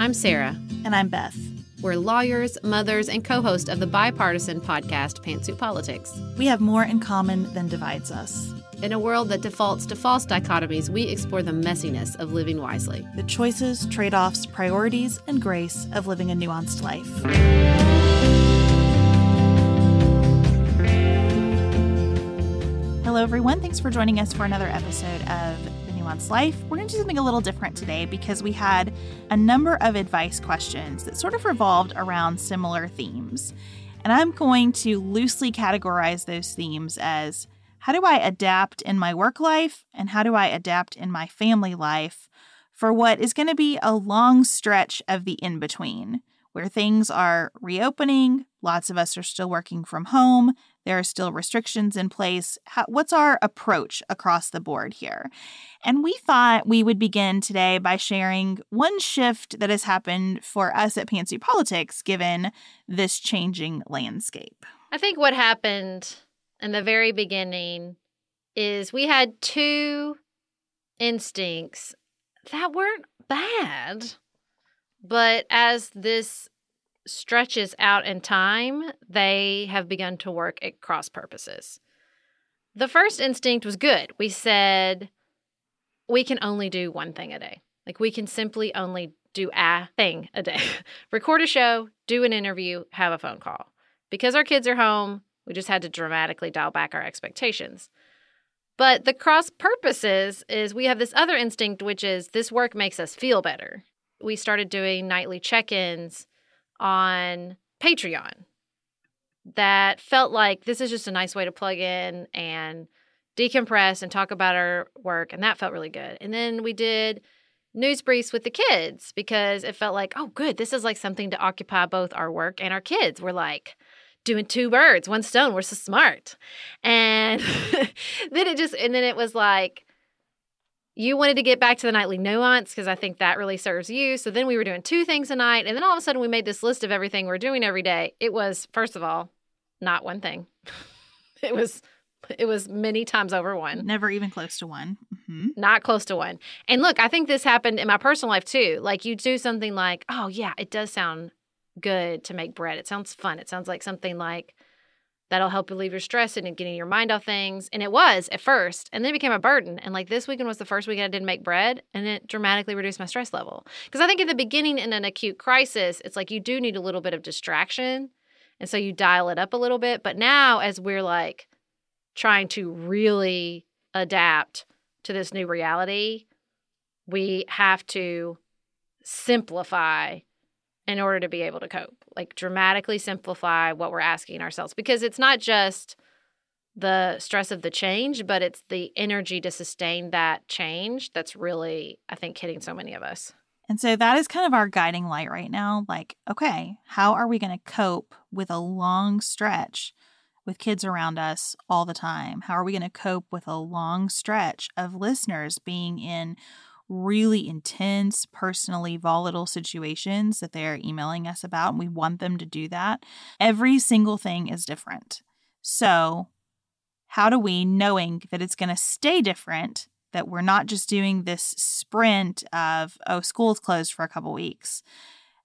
I'm Sarah. And I'm Beth. We're lawyers, mothers, and co host of the bipartisan podcast Pantsuit Politics. We have more in common than divides us. In a world that defaults to false dichotomies, we explore the messiness of living wisely. The choices, trade offs, priorities, and grace of living a nuanced life. Hello, everyone. Thanks for joining us for another episode of Life. We're going to do something a little different today because we had a number of advice questions that sort of revolved around similar themes. And I'm going to loosely categorize those themes as how do I adapt in my work life and how do I adapt in my family life for what is going to be a long stretch of the in between where things are reopening, lots of us are still working from home, there are still restrictions in place. How, what's our approach across the board here? And we thought we would begin today by sharing one shift that has happened for us at Pantsuit Politics given this changing landscape. I think what happened in the very beginning is we had two instincts that weren't bad. But as this stretches out in time, they have begun to work at cross purposes. The first instinct was good. We said we can only do one thing a day. Like we can simply only do a thing a day. Record a show, do an interview, have a phone call. Because our kids are home, we just had to dramatically dial back our expectations. But the cross purposes is we have this other instinct, which is this work makes us feel better. We started doing nightly check ins on Patreon that felt like this is just a nice way to plug in and decompress and talk about our work. And that felt really good. And then we did news briefs with the kids because it felt like, oh, good, this is like something to occupy both our work and our kids. We're like, doing two birds, one stone. We're so smart. And then it just, and then it was like, you wanted to get back to the nightly nuance because I think that really serves you. So then we were doing two things a night. And then all of a sudden we made this list of everything we're doing every day. It was, first of all, not one thing. it was it was many times over one. Never even close to one. Mm-hmm. Not close to one. And look, I think this happened in my personal life too. Like you do something like, oh yeah, it does sound good to make bread. It sounds fun. It sounds like something like that'll help relieve your stress and getting your mind off things. And it was at first, and then it became a burden. And like this weekend was the first weekend I didn't make bread, and it dramatically reduced my stress level. Because I think in the beginning, in an acute crisis, it's like you do need a little bit of distraction. And so you dial it up a little bit. But now, as we're like trying to really adapt to this new reality, we have to simplify in order to be able to cope. Like dramatically simplify what we're asking ourselves because it's not just the stress of the change, but it's the energy to sustain that change that's really, I think, hitting so many of us. And so that is kind of our guiding light right now. Like, okay, how are we going to cope with a long stretch with kids around us all the time? How are we going to cope with a long stretch of listeners being in really intense, personally volatile situations that they're emailing us about, and we want them to do that. Every single thing is different. So, how do we, knowing that it's going to stay different, that we're not just doing this sprint of, oh, school's closed for a couple weeks?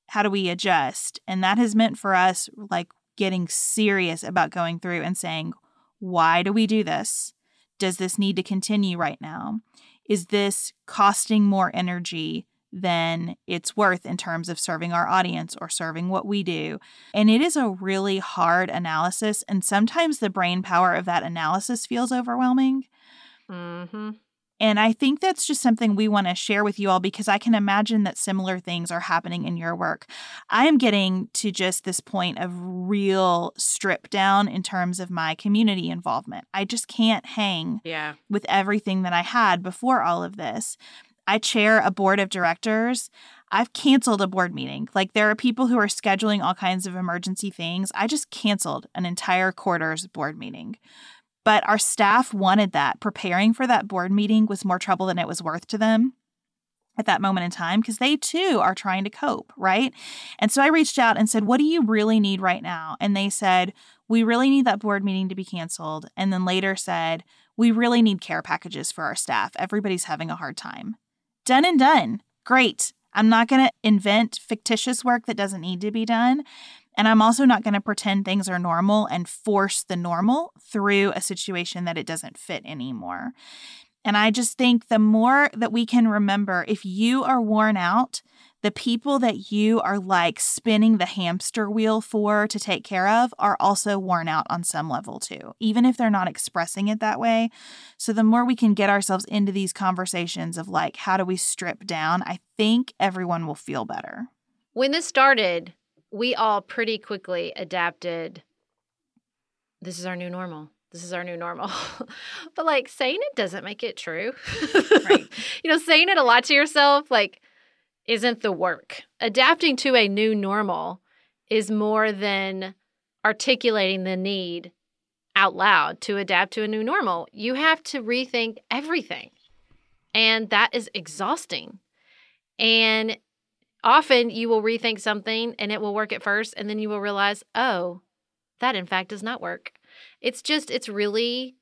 How do we adjust? And that has meant for us, like, getting serious about going through and saying, why do we do this? Does this need to continue right now? Is this costing more energy than it's worth in terms of serving our audience or serving what we do. And it is a really hard analysis. And sometimes the brain power of that analysis feels overwhelming. Mm-hmm. And I think that's just something we want to share with you all because I can imagine that similar things are happening in your work. I am getting to just this point of real strip down in terms of my community involvement. I just can't hang yeah. with everything that I had before all of this. I chair a board of directors. I've canceled a board meeting. Like there are people who are scheduling all kinds of emergency things. I just canceled an entire quarter's board meeting but our staff wanted that. Preparing for that board meeting was more trouble than it was worth to them at that moment in time because they too are trying to cope, right? And so I reached out and said, What do you really need right now? And they said, We really need that board meeting to be canceled. And then later said, We really need care packages for our staff. Everybody's having a hard time. Done and done. Great. I'm not going to invent fictitious work that doesn't need to be done. And I'm also not going to pretend things are normal and force the normal through a situation that it doesn't fit anymore. And I just think the more that we can remember, if you are worn out, the people that you are like spinning the hamster wheel for to take care of are also worn out on some level too, even if they're not expressing it that way. So the more we can get ourselves into these conversations of like, how do we strip down, I think everyone will feel better. When this started, we all pretty quickly adapted. This is our new normal this is our new normal. but like saying it doesn't make it true. right. You know, saying it a lot to yourself, like, isn't the work. Adapting to a new normal is more than articulating the need out loud to adapt to a new normal. You have to rethink everything. And that is exhausting. And often you will rethink something and it will work at first, and then you will realize, oh, that in fact does not work. It's just, it's really,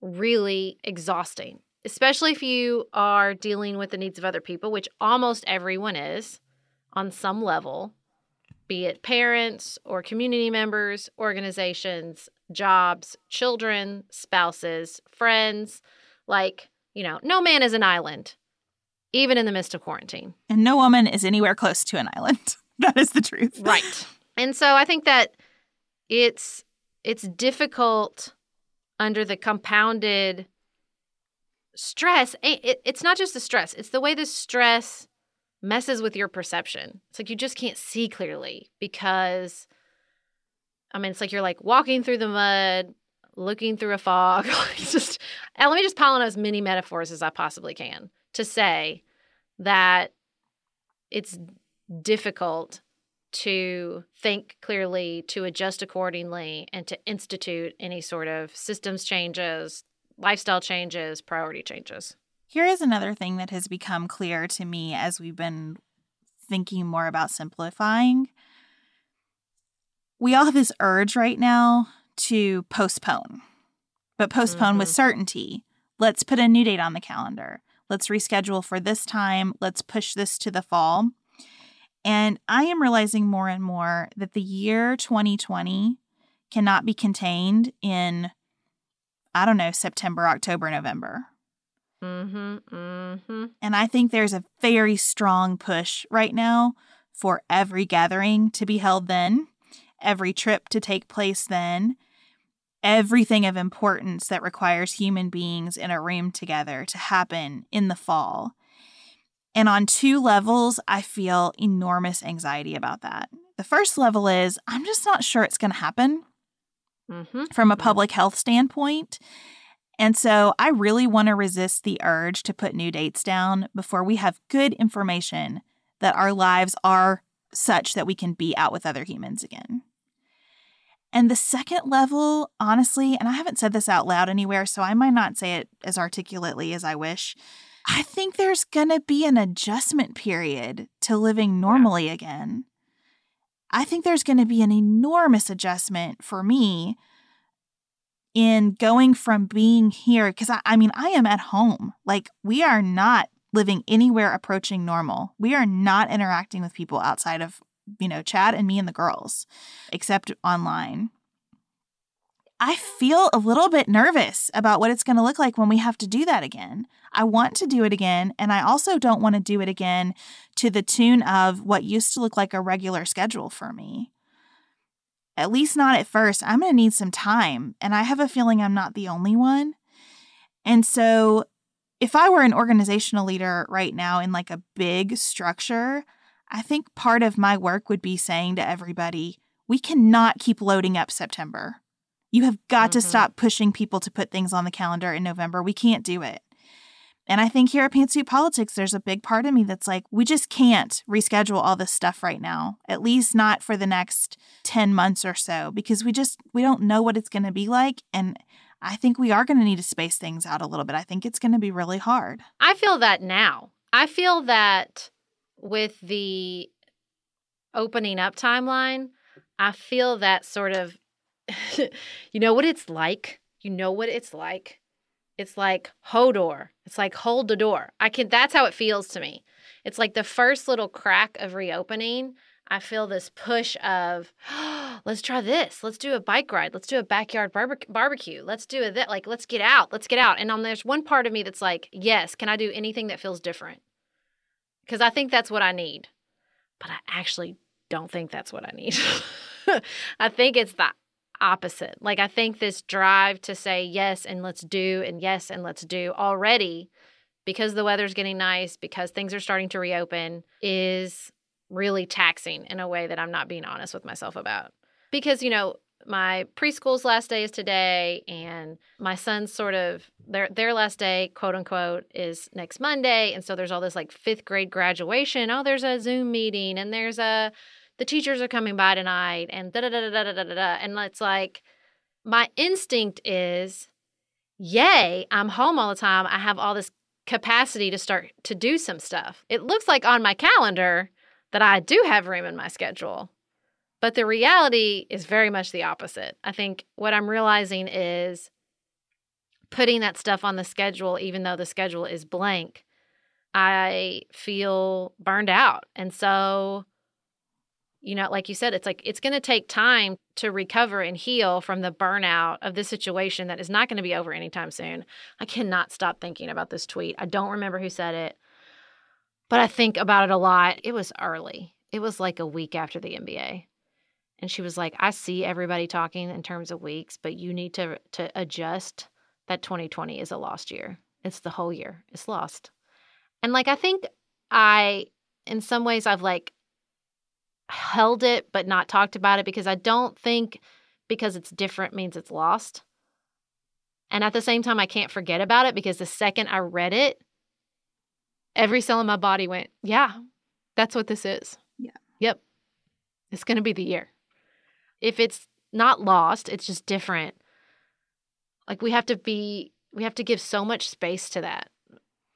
really exhausting especially if you are dealing with the needs of other people, which almost everyone is on some level, be it parents or community members, organizations, jobs, children, spouses, friends. Like, you know, no man is an island, even in the midst of quarantine. And no woman is anywhere close to an island. that is the truth. Right. And so I think that it's it's difficult under the compounded stress, it, it's not just the stress, it's the way the stress messes with your perception. It's like you just can't see clearly because, I mean, it's like you're like walking through the mud, looking through a fog. it's just, let me just pile on as many metaphors as I possibly can to say that it's difficult to think clearly, to adjust accordingly, and to institute any sort of systems changes, lifestyle changes, priority changes. Here is another thing that has become clear to me as we've been thinking more about simplifying. We all have this urge right now to postpone, but postpone mm-hmm. with certainty. Let's put a new date on the calendar. Let's reschedule for this time. Let's push this to the fall. And I am realizing more and more that the year 2020 cannot be contained in I don't know, September, October, November. Mm-hmm, mm-hmm. And I think there's a very strong push right now for every gathering to be held then, every trip to take place then, everything of importance that requires human beings in a room together to happen in the fall. And on two levels, I feel enormous anxiety about that. The first level is I'm just not sure it's going to happen mm-hmm. from a public health standpoint. And so I really want to resist the urge to put new dates down before we have good information that our lives are such that we can be out with other humans again. And the second level, honestly, and I haven't said this out loud anywhere, so I might not say it as articulately as I wish. I think there's going to be an adjustment period to living normally yeah. again. I think there's going to be an enormous adjustment for me in going from being here. Because I, I mean, I am at home. Like, we are not living anywhere approaching normal. We are not interacting with people outside of, you know, Chad and me and the girls, except online. I feel a little bit nervous about what it's going to look like when we have to do that again. I want to do it again, and I also don't want to do it again to the tune of what used to look like a regular schedule for me. At least not at first. I'm going to need some time, and I have a feeling I'm not the only one. And so, if I were an organizational leader right now in like a big structure, I think part of my work would be saying to everybody, we cannot keep loading up September. You have got mm-hmm. to stop pushing people to put things on the calendar in November. We can't do it. And I think here at Pantsuit Politics, there's a big part of me that's like, we just can't reschedule all this stuff right now, at least not for the next 10 months or so, because we just, we don't know what it's going to be like. And I think we are going to need to space things out a little bit. I think it's going to be really hard. I feel that now. I feel that with the opening up timeline, I feel that sort of you know what it's like? You know what it's like? It's like Hodor. It's like hold the door. I can that's how it feels to me. it's like the first little crack of reopening. I feel this push of, let's try this. Let's do a bike ride. Let's do a backyard barbe- barbecue. Let's do a that. Like, let's get out. Let's get out. And um, there's one part of me that's like, yes, can I do anything that feels different? Because I think that's what I need. But I actually don't think that's what I need. I think it's the opposite. Like, I think this drive to say yes and let's do and yes and let's do already because the weather's getting nice, because things are starting to reopen, is really taxing in a way that I'm not being honest with myself about. Because, you know, my preschool's last day is today and my son's sort of their their last day quote unquote is next monday and so there's all this like fifth grade graduation. Oh there's a zoom meeting and there's a the teachers are coming by tonight and da da da da da da da da and it's like my instinct is yay i'm home all the time. I have all this capacity to start to do some stuff. It looks like on my calendar that I do have room in my schedule. But the reality is very much the opposite. I think what I'm realizing is putting that stuff on the schedule, even though the schedule is blank, I feel burned out. And so, you know, like you said, it's like it's going to take time to recover and heal from the burnout of this situation that is not going to be over anytime soon. I cannot stop thinking about this tweet. I don't remember who said it. But I think about it a lot. It was early. It was like a week after the NBA. And she was like, I see everybody talking in terms of weeks, but you need to to adjust that 2020 is a lost year. It's the whole year. It's lost. And like I think I in some ways I've like held it but not talked about it because I don't think because it's different means it's lost. And at the same time I can't forget about it because the second I read it, every cell in my body went, yeah, that's what this is. Yeah. Yep. It's going to be the year. If it's not lost, it's just different. Like we have to be, we have to give so much space to that.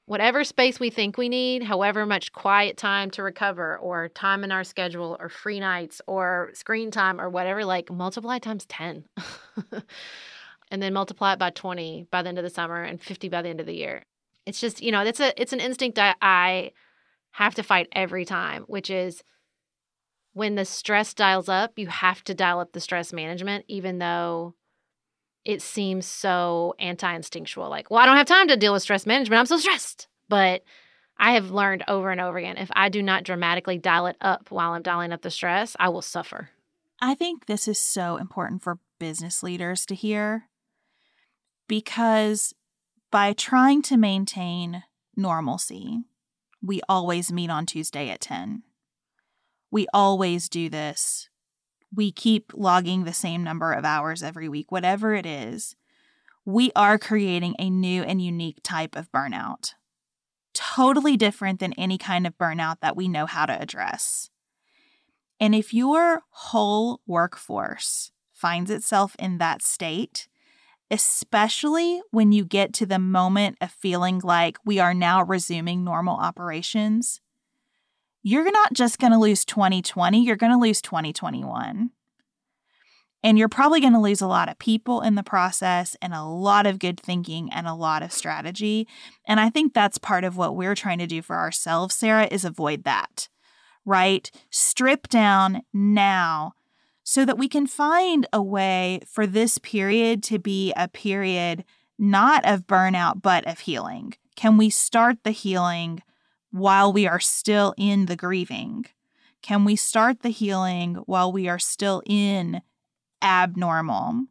Whatever space we think we need, however much quiet time to recover, or time in our schedule, or free nights, or screen time, or whatever, like multiply times 10. and then multiply it by 20 by the end of the summer and 50 by the end of the year it's just you know it's a it's an instinct I, I have to fight every time which is when the stress dials up you have to dial up the stress management even though it seems so anti-instinctual like well i don't have time to deal with stress management i'm so stressed but i have learned over and over again if i do not dramatically dial it up while i'm dialing up the stress i will suffer i think this is so important for business leaders to hear because by trying to maintain normalcy, we always meet on Tuesday at 10. We always do this. We keep logging the same number of hours every week, whatever it is. We are creating a new and unique type of burnout, totally different than any kind of burnout that we know how to address. And if your whole workforce finds itself in that state, especially when you get to the moment of feeling like we are now resuming normal operations, you're not just going to lose 2020, you're going to lose 2021. And you're probably going to lose a lot of people in the process and a lot of good thinking and a lot of strategy. And I think that's part of what we're trying to do for ourselves, Sarah, is avoid that, right? Strip down now so that we can find a way for this period to be a period not of burnout, but of healing? Can we start the healing while we are still in the grieving? Can we start the healing while we are still in abnormal?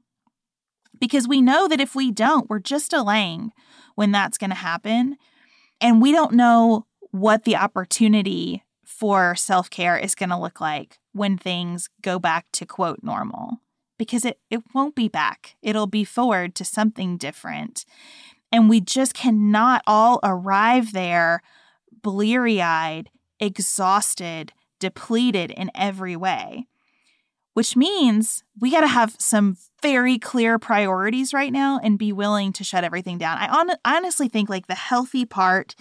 Because we know that if we don't, we're just delaying when that's going to happen. And we don't know what the opportunity for self care is going to look like when things go back to quote normal because it, it won't be back. It'll be forward to something different. And we just cannot all arrive there bleary eyed, exhausted, depleted in every way. Which means we got to have some very clear priorities right now and be willing to shut everything down. I on- honestly think like the healthy part,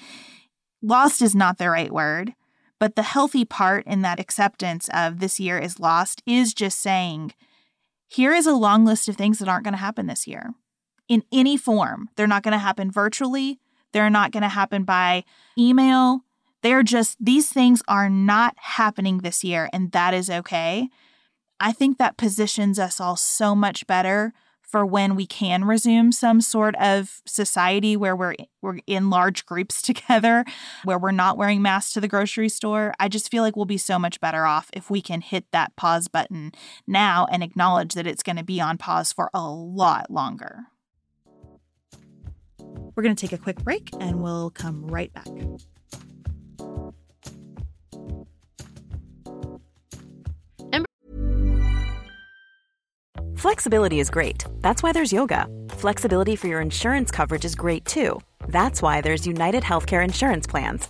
lost is not the right word, but the healthy part in that acceptance of this year is lost is just saying, here is a long list of things that aren't going to happen this year in any form. They're not going to happen virtually, they're not going to happen by email, They're just, these things are not happening this year, and that is okay. I think that positions us all so much better for when we can resume some sort of society where we're we're in large groups together, where we're not wearing masks to the grocery store. I just feel like we'll be so much better off if we can hit that pause button now and acknowledge that it's going to be on pause for a lot longer. We're going to take a quick break and we'll come right back. Flexibility is great. That's why there's yoga. Flexibility for your insurance coverage is great too. That's why there's United Healthcare Insurance Plans.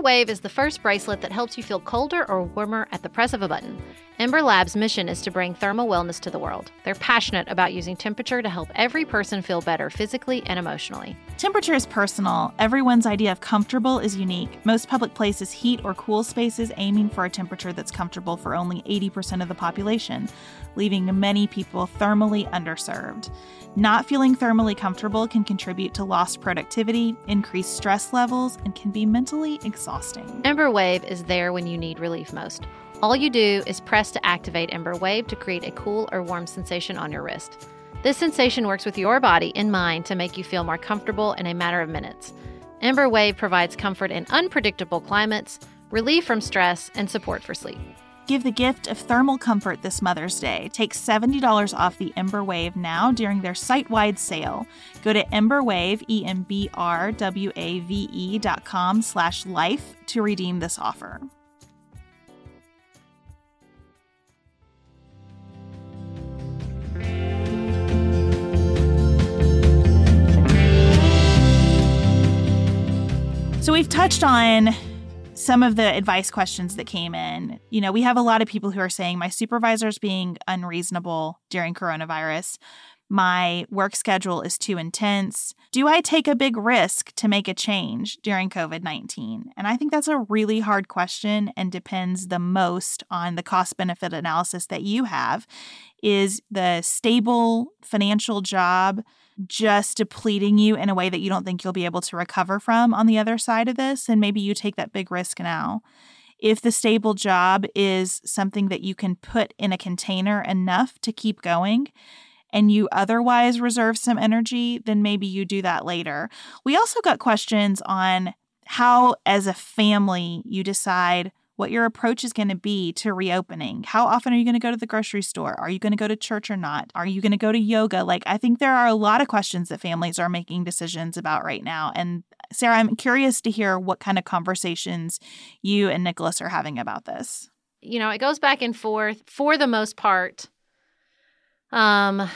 Wave is the first bracelet that helps you feel colder or warmer at the press of a button. Embr Lab's mission is to bring thermal wellness to the world. They're passionate about using temperature to help every person feel better physically and emotionally. Temperature is personal. Everyone's idea of comfortable is unique. Most public places heat or cool spaces aiming for a temperature that's comfortable for only 80% of the population, leaving many people thermally underserved. Not feeling thermally comfortable can contribute to lost productivity, increased stress levels, and can be mentally exhausting. Embr Wave is there when you need relief most. All you do is press to activate Embr Wave to create a cool or warm sensation on your wrist. This sensation works with your body and mind to make you feel more comfortable in a matter of minutes. Embr Wave provides comfort in unpredictable climates, relief from stress, and support for sleep. Give the gift of thermal comfort this Mother's Day. Take $70 off the Embr Wave now during their site-wide sale. Go to Embrwave, E-M-B-R-W-A-V-E dot com slash life to redeem this offer. So we've touched on some of the advice questions that came in. You know, we have a lot of people who are saying my supervisor's being unreasonable during coronavirus. My work schedule is too intense. Do I take a big risk to make a change during COVID 19? And I think that's a really hard question and depends the most on the cost benefit analysis that you have. Is the stable financial job just depleting you in a way that you don't think you'll be able to recover from on the other side of this. And maybe you take that big risk now. If the stable job is something that you can put in a container enough to keep going, and you otherwise reserve some energy, then maybe you do that later. We also got questions on how, as a family, you decide what your approach is going to be to reopening. How often are you going to go to the grocery store? Are you going to go to church or not? Are you going to go to yoga? Like, I think there are a lot of questions that families are making decisions about right now. And Sarah, I'm curious to hear what kind of conversations you and Nicholas are having about this. You know, it goes back and forth for the most part. Um,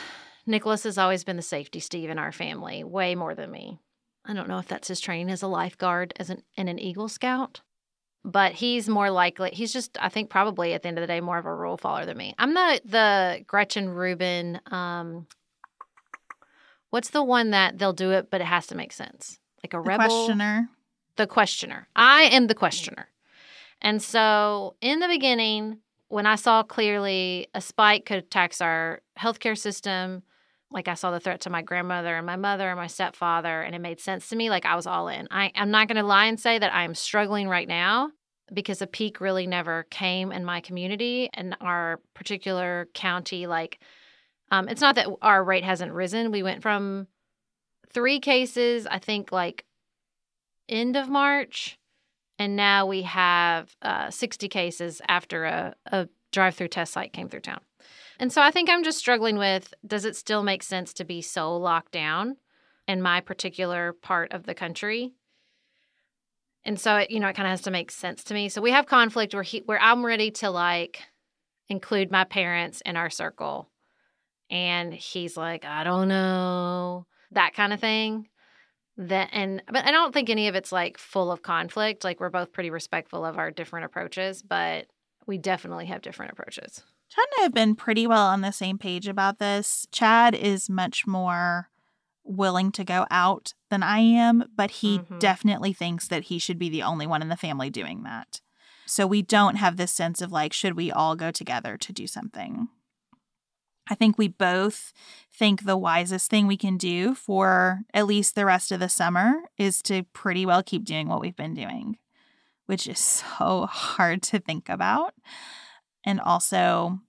Nicholas has always been the safety Steve in our family, way more than me. I don't know if that's his training as a lifeguard as an and an Eagle Scout but he's more likely he's just i think probably at the end of the day more of a rule follower than me. I'm the the gretchen rubin um what's the one that they'll do it but it has to make sense? Like a The rebel? questioner. the questioner. I am the questioner. And so in the beginning when i saw clearly a spike could tax our healthcare system like I saw the threat to my grandmother and my mother and my stepfather, and it made sense to me. Like I was all in. I, I'm not going to lie and say that I'm struggling right now because a peak really never came in my community and our particular county. Like, um, it's not that our rate hasn't risen. We went from three cases, I think, like end of March, and now we have uh, 60 cases after a, a drive through test site came through town. And so I think I'm just struggling with does it still make sense to be so locked down in my particular part of the country? And so it, you know, it kind of has to make sense to me. So we have conflict where he, where I'm ready to like include my parents in our circle. And he's like, I don't know, that kind of thing. That and but I don't think any of it's like full of conflict. Like we're both pretty respectful of our different approaches, but we definitely have different approaches. Chad and I have been pretty well on the same page about this. Chad is much more willing to go out than I am, but he Mhm. definitely thinks that he should be the only one in the family doing that. So we don't have this sense of like, should we all go together to do something? I think we both think the wisest thing we can do for at least the rest of the summer is to pretty well keep doing what we've been doing, which is so hard to think about. And also,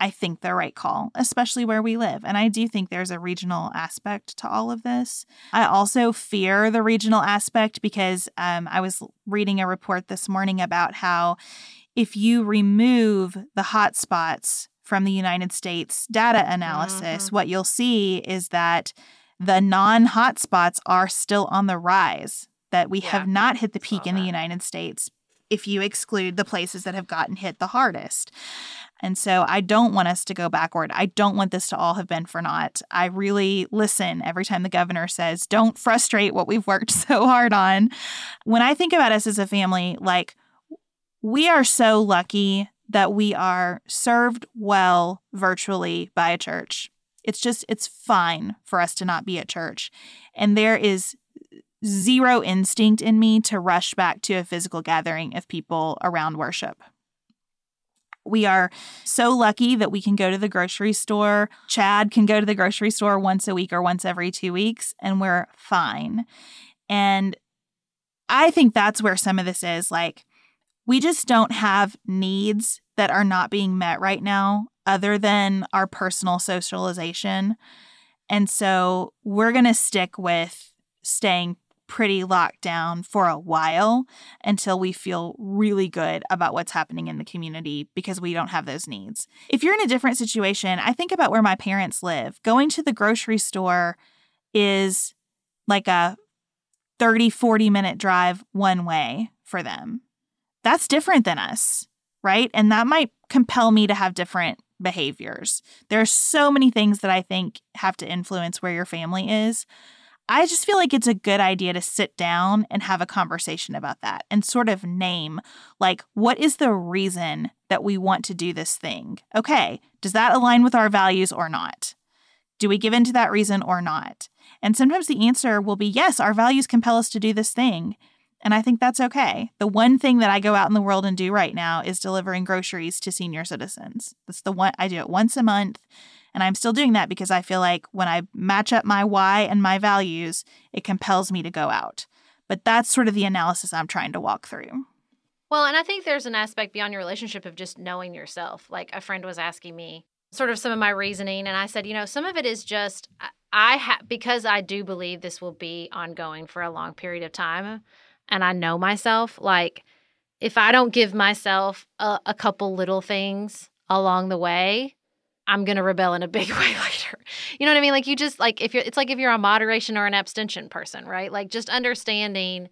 I think the right call, especially where we live. And I do think there's a regional aspect to all of this. I also fear the regional aspect because um, I was reading a report this morning about how if you remove the hotspots from the United States data analysis, Mhm. what you'll see is that the non hotspots are still on the rise, that we Yeah, have not hit the peak in the. United States if you exclude the places that have gotten hit the hardest. And so I don't want us to go backward. I don't want this to all have been for naught. I really listen every time the governor says, don't frustrate what we've worked so hard on. When I think about us as a family, like we are so lucky that we are served well virtually by a church. It's just, it's fine for us to not be at church. And there is zero instinct in me to rush back to a physical gathering of people around worship. We are so lucky that we can go to the grocery store. Chad can go to the grocery store once a week or once every two weeks, and we're fine. And I think that's where some of this is. Like, we just don't have needs that are not being met right now, other than our personal socialization. And so we're going to stick with staying pretty locked down for a while until we feel really good about what's happening in the community because we don't have those needs. If you're in a different situation, I think about where my parents live. Going to the grocery store is like a 30, 40 minute drive one way for them. That's different than us, right? And that might compel me to have different behaviors. There are so many things that I think have to influence where your family is. I just feel like it's a good idea to sit down and have a conversation about that and sort of name, like, what is the reason that we want to do this thing? Okay, does that align with our values or not? Do we give in to that reason or not? And sometimes the answer will be yes, our values compel us to do this thing. And I think that's okay. The one thing that I go out in the world and do right now is delivering groceries to senior citizens. That's the one I do it once a month. And I'm still doing that because I feel like when I match up my why and my values, it compels me to go out. But that's sort of the analysis I'm trying to walk through. Well, and I think there's an aspect beyond your relationship of just knowing yourself. Like a friend was asking me sort of some of my reasoning, and I said, you know, some of it is just I- have because I do believe this will be ongoing for a long period of time, and I know myself. Like if I don't give myself a, a couple little things along the way, I'm gonna rebel in a big way later. You know what I mean? Like you just like if you're it's like if you're a moderation or an abstention person, right? Like just understanding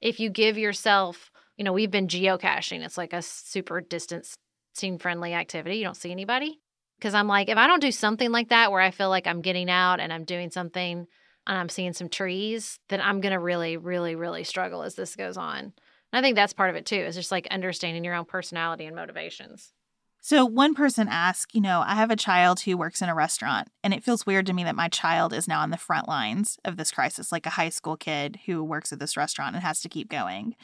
if you give yourself, you know, we've been geocaching. It's like a super distancing friendly activity. You don't see anybody. Because I'm like, if I don't do something like that where I feel like I'm getting out and I'm doing something and I'm seeing some trees, then I'm going to really, really, really struggle as this goes on. And I think that's part of it too, is just like understanding your own personality and motivations. So, one person asked, you know, I have a child who works in a restaurant, and it feels weird to me that my child is now on the front lines of this crisis, like a high school kid who works at this restaurant and has to keep going.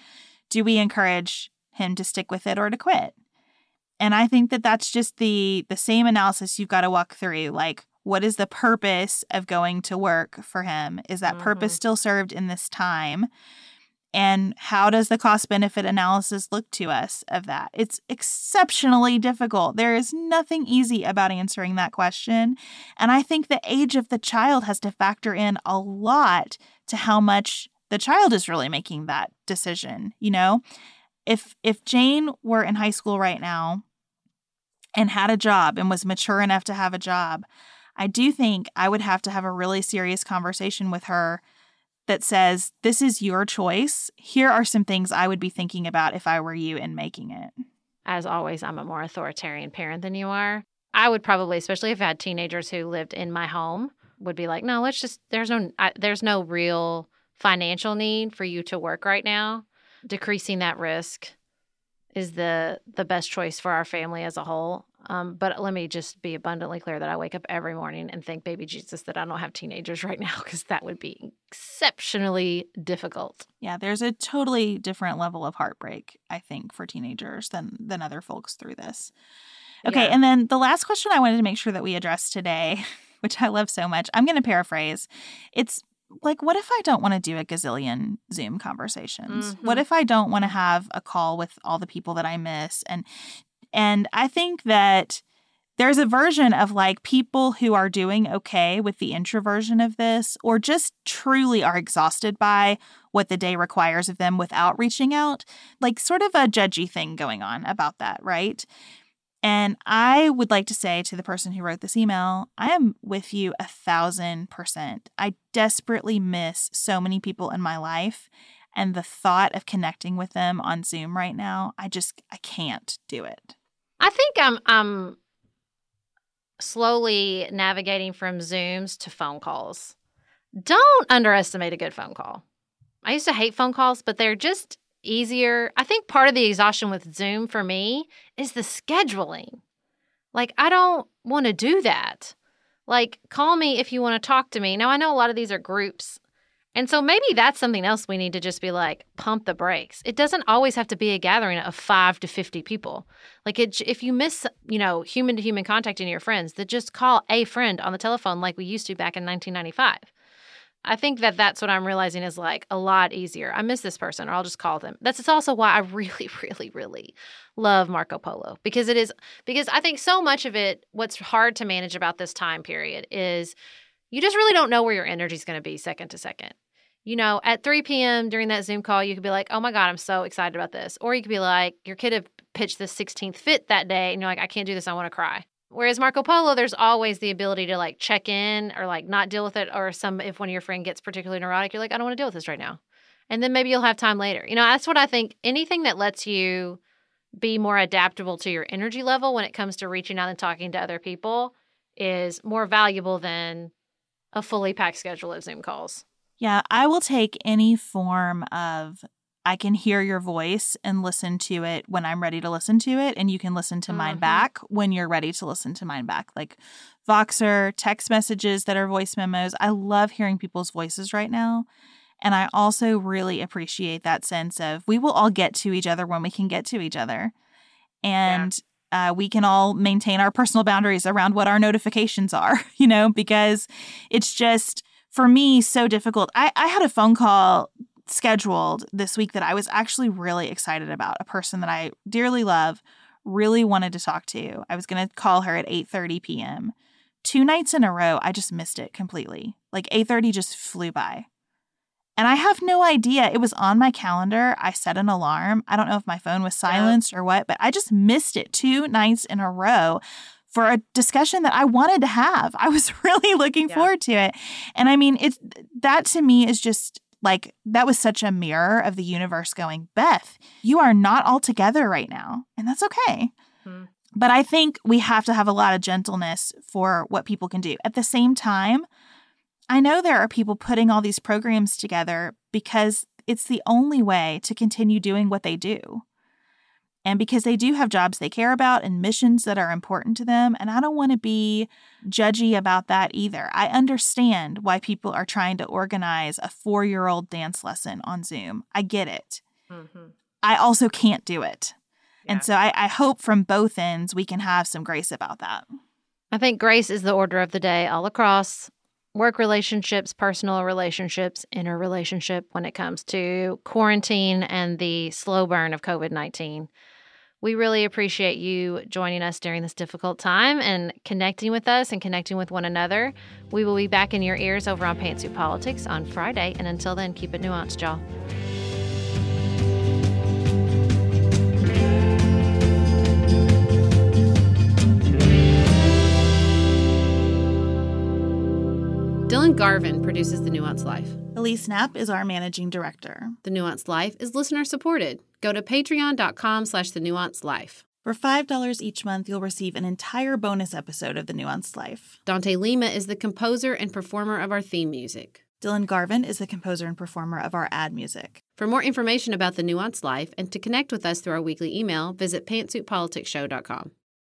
Do we encourage him to stick with it or to quit? And I think that that's just the the same analysis you've got to walk through. Like, what is the purpose of going to work for him? Is that purpose Mhm. still served in this time? And how does the cost benefit analysis look to us of that? It's exceptionally difficult. There is nothing easy about answering that question. And I think the age of the child has to factor in a lot to how much the child is really making that decision, you know? If if Jane were in high school right now and had a job and was mature enough to have a job, I do think I would have to have a really serious conversation with her that says, This is your choice. Here are some things I would be thinking about if I were you in making it. As always, I'm a more authoritarian parent than you are. I would probably, especially if I had teenagers who lived in my home, would be like, no, let's just, there's no, I, there's no real financial need for you to work right now. Decreasing that risk is the the best choice for our family as a whole. Um, but let me just be abundantly clear that I wake up every morning and thank baby Jesus that I don't have teenagers right now because that would be exceptionally difficult. Yeah, there's a totally different level of heartbreak, I think, for teenagers than than other folks through this. Okay, Yeah. and then the last question I wanted to make sure that we address today, which I love so much, I'm going to paraphrase. It's like, what if I don't want to do a gazillion Zoom conversations? What Mhm. if I don't want to have a call with all the people that I miss? And and I think that there's a version of like people who are doing okay with the introversion of this, or just truly are exhausted by what the day requires of them without reaching out, like sort of a judgy thing going on about that, right? And I would like to say to the person who wrote this email, I am with you a thousand percent. I desperately miss so many people in my life. And the thought of connecting with them on Zoom right now, I just, I can't do it. I think I'm I'm slowly navigating from Zooms to phone calls. Don't underestimate a good phone call. I used to hate phone calls, but they're just easier. I think part of the exhaustion with Zoom for me is the scheduling. Like I don't want to do that. Like call me if you want to talk to me. Now I know a lot of these are groups. And so maybe that's something else we need to just be like pump the brakes. It doesn't always have to be a gathering of 5 to 50 people. Like it, if you miss, you know, human to human contact in your friends, then just call a friend on the telephone like we used to back in 1995. I think that that's what I'm realizing is like a lot easier. I miss this person, or I'll just call them. That's also why I really, really, really love Marco Polo because it is because I think so much of it. What's hard to manage about this time period is you just really don't know where your energy is going to be second to second. You know, at 3 p.m. during that Zoom call, you could be like, oh my God, I'm so excited about this. Or you could be like, your kid have pitched the 16th fit that day, and you're like, I can't do this. I want to cry. Whereas Marco Polo, there's always the ability to like check in or like not deal with it. Or some, if one of your friend gets particularly neurotic, you're like, I don't want to deal with this right now. And then maybe you'll have time later. You know, that's what I think. Anything that lets you be more adaptable to your energy level when it comes to reaching out and talking to other people is more valuable than a fully packed schedule of Zoom calls. Yeah, I will take any form of I can hear your voice and listen to it when I'm ready to listen to it, and you can listen to mine Mhm. back when you're ready to listen to mine back. Like Voxer, text messages that are voice memos. I love hearing people's voices right now. And I also really appreciate that sense of we will all get to each other when we can get to each other. And uh, we can all maintain our personal boundaries around what our notifications are, you know, because it's just for me so difficult. I, I had a phone call scheduled this week that I was actually really excited about. A person that I dearly love, really wanted to talk to. I was going to call her at 8:30 p.m. Two nights in a row, I just missed it completely. Like 8:30 just flew by. And I have no idea. It was on my calendar. I set an alarm. I don't know if my phone was silenced or what, but I just missed it two nights in a row for a discussion that I wanted to have. I was really looking Yeah. forward to it. And I mean, it's that to me is just like that was such a mirror of the universe going, Beth, you are not all together right now. And that's okay. Hmm. But I think we have to have a lot of gentleness for what people can do. At the same time, I know there are people putting all these programs together because it's the only way to continue doing what they do. And because they do have jobs they care about and missions that are important to them. And I don't want to be judgy about that either. I understand why people are trying to organize a four year old dance lesson on Zoom. I get it. Mm-hmm. I also can't do it. Yeah. And so I, I hope from both ends we can have some grace about that. I think grace is the order of the day all across work relationships, personal relationships, interrelationship when it comes to quarantine and the slow burn of COVID 19. We really appreciate you joining us during this difficult time and connecting with us and connecting with one another. We will be back in your ears over on Pantsuit Politics on Friday. And until then, keep it nuanced, y'all. Dylan Garvin produces The Nuanced Life. Elise Knapp is our managing director. The Nuanced Life is listener supported. Go to patreon.com slash the nuanced life. For $5 each month, you'll receive an entire bonus episode of The Nuanced Life. Dante Lima is the composer and performer of our theme music. Dylan Garvin is the composer and performer of our ad music. For more information about The Nuanced Life and to connect with us through our weekly email, visit pantsuitpoliticsshow.com.